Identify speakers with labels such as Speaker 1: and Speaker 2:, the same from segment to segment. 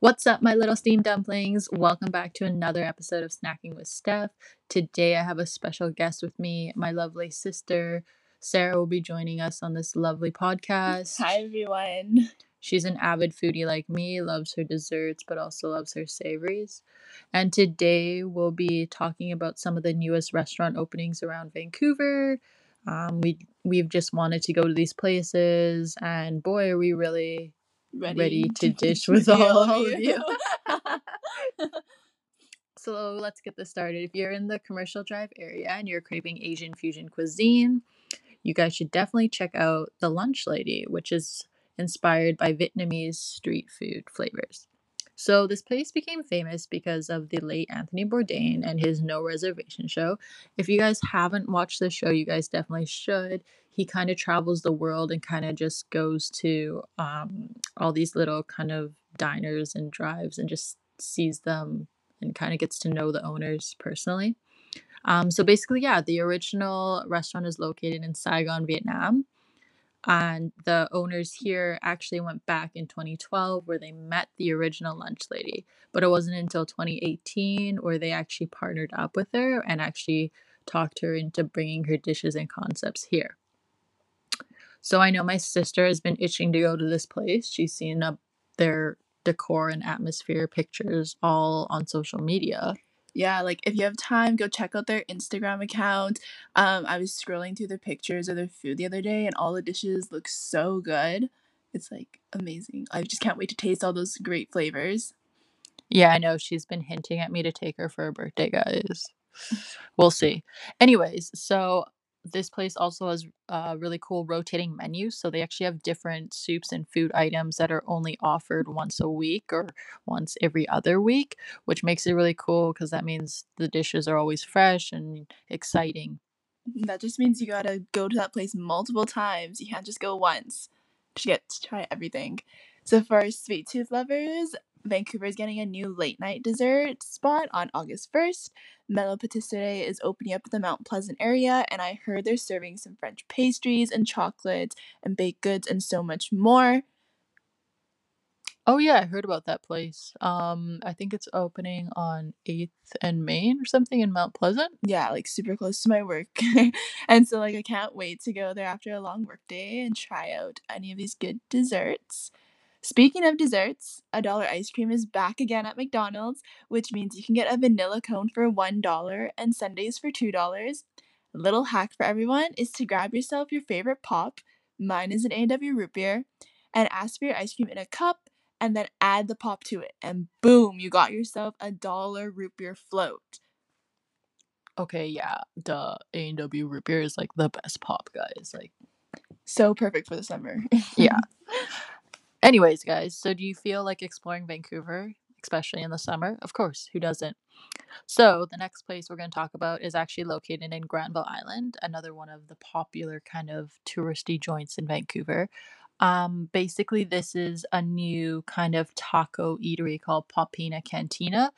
Speaker 1: What's up, my little steam dumplings? Welcome back to another episode of Snacking with Steph. Today I have a special guest with me, my lovely sister. Sarah will be joining us on this lovely podcast.
Speaker 2: Hi, everyone.
Speaker 1: She's an avid foodie like me, loves her desserts, but also loves her savories. And today we'll be talking about some of the newest restaurant openings around Vancouver. Um, we we've just wanted to go to these places, and boy, are we really ready, to dish with all of you. so let's get this started. If you're in the Commercial Drive area and you're craving Asian fusion cuisine, you guys should definitely check out the Lunch Lady, which is inspired by Vietnamese street food flavors. So this place became famous because of the late Anthony Bourdain and his No Reservation show. If you guys haven't watched the show, you guys definitely should. He kind of travels the world and kind of just goes to um, all these little kind of diners and drives and just sees them and kind of gets to know the owners personally. Um, so basically, yeah, the original restaurant is located in Saigon, Vietnam and the owners here actually went back in 2012 where they met the original lunch lady but it wasn't until 2018 where they actually partnered up with her and actually talked her into bringing her dishes and concepts here. So i know my sister has been itching to go to this place. She's seen up their decor and atmosphere pictures all on social media
Speaker 2: yeah, like if you have time, go check out their Instagram account. Um, I was scrolling through the pictures of their food the other day, and all the dishes look so good. It's like amazing. I just can't wait to taste all those great flavors.
Speaker 1: Yeah, I know. She's been hinting at me to take her for her birthday, guys. we'll see. Anyways, so this place also has a really cool rotating menus. So they actually have different soups and food items that are only offered once a week or once every other week, which makes it really cool because that means the dishes are always fresh and exciting.
Speaker 2: Mm, that just means you gotta go to that place multiple times. You can't just go once to get to try everything. So for sweet tooth lovers, Vancouver is getting a new late night dessert spot on August 1st. Mellow Patisserie is opening up in the Mount Pleasant area, and I heard they're serving some French pastries and chocolates and baked goods and so much more.
Speaker 1: Oh yeah, I heard about that place. Um, I think it's opening on 8th and Main or something in Mount Pleasant.
Speaker 2: Yeah, like super close to my work. and so like I can't wait to go there after a long work day and try out any of these good desserts. Speaking of desserts, a dollar ice cream is back again at McDonald's, which means you can get a vanilla cone for $1 and sundaes for $2. A little hack for everyone is to grab yourself your favorite pop, mine is an A&W root beer, and ask for your ice cream in a cup and then add the pop to it. And boom, you got yourself a dollar root beer float.
Speaker 1: Okay, yeah, the A&W root beer is like the best pop, guys. Like
Speaker 2: so perfect for the summer.
Speaker 1: yeah. Anyways, guys, so do you feel like exploring Vancouver, especially in the summer? Of course, who doesn't? So, the next place we're going to talk about is actually located in Granville Island, another one of the popular kind of touristy joints in Vancouver. Um, basically, this is a new kind of taco eatery called Popina Cantina.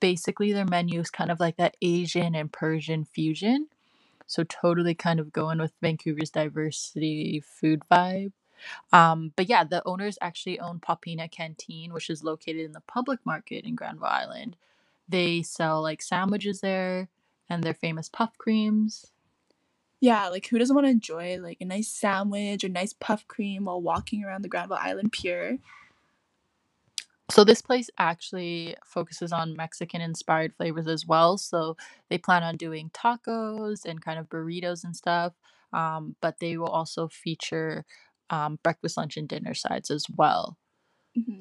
Speaker 1: Basically, their menu is kind of like that Asian and Persian fusion. So, totally kind of going with Vancouver's diversity food vibe. Um, but yeah, the owners actually own Popina Canteen, which is located in the public market in Granville Island. They sell like sandwiches there and their famous puff creams.
Speaker 2: Yeah, like who doesn't want to enjoy like a nice sandwich or nice puff cream while walking around the Granville Island Pier?
Speaker 1: So this place actually focuses on Mexican inspired flavors as well. So they plan on doing tacos and kind of burritos and stuff. Um, but they will also feature um, breakfast, lunch, and dinner sides as well. Mm-hmm.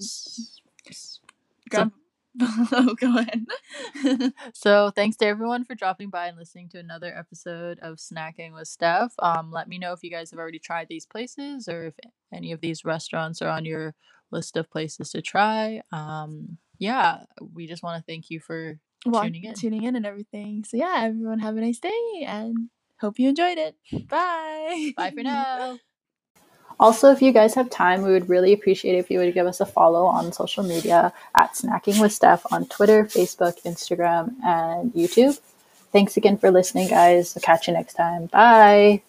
Speaker 2: So, oh, go ahead.
Speaker 1: so thanks to everyone for dropping by and listening to another episode of Snacking with Steph. Um, let me know if you guys have already tried these places or if any of these restaurants are on your list of places to try. Um, yeah, we just want to thank you for tuning in,
Speaker 2: tuning in, and everything. So yeah, everyone have a nice day and hope you enjoyed it. Bye.
Speaker 1: Bye for now.
Speaker 3: Also, if you guys have time, we would really appreciate if you would give us a follow on social media at Snacking with Steph on Twitter, Facebook, Instagram, and YouTube. Thanks again for listening, guys. I'll catch you next time. Bye.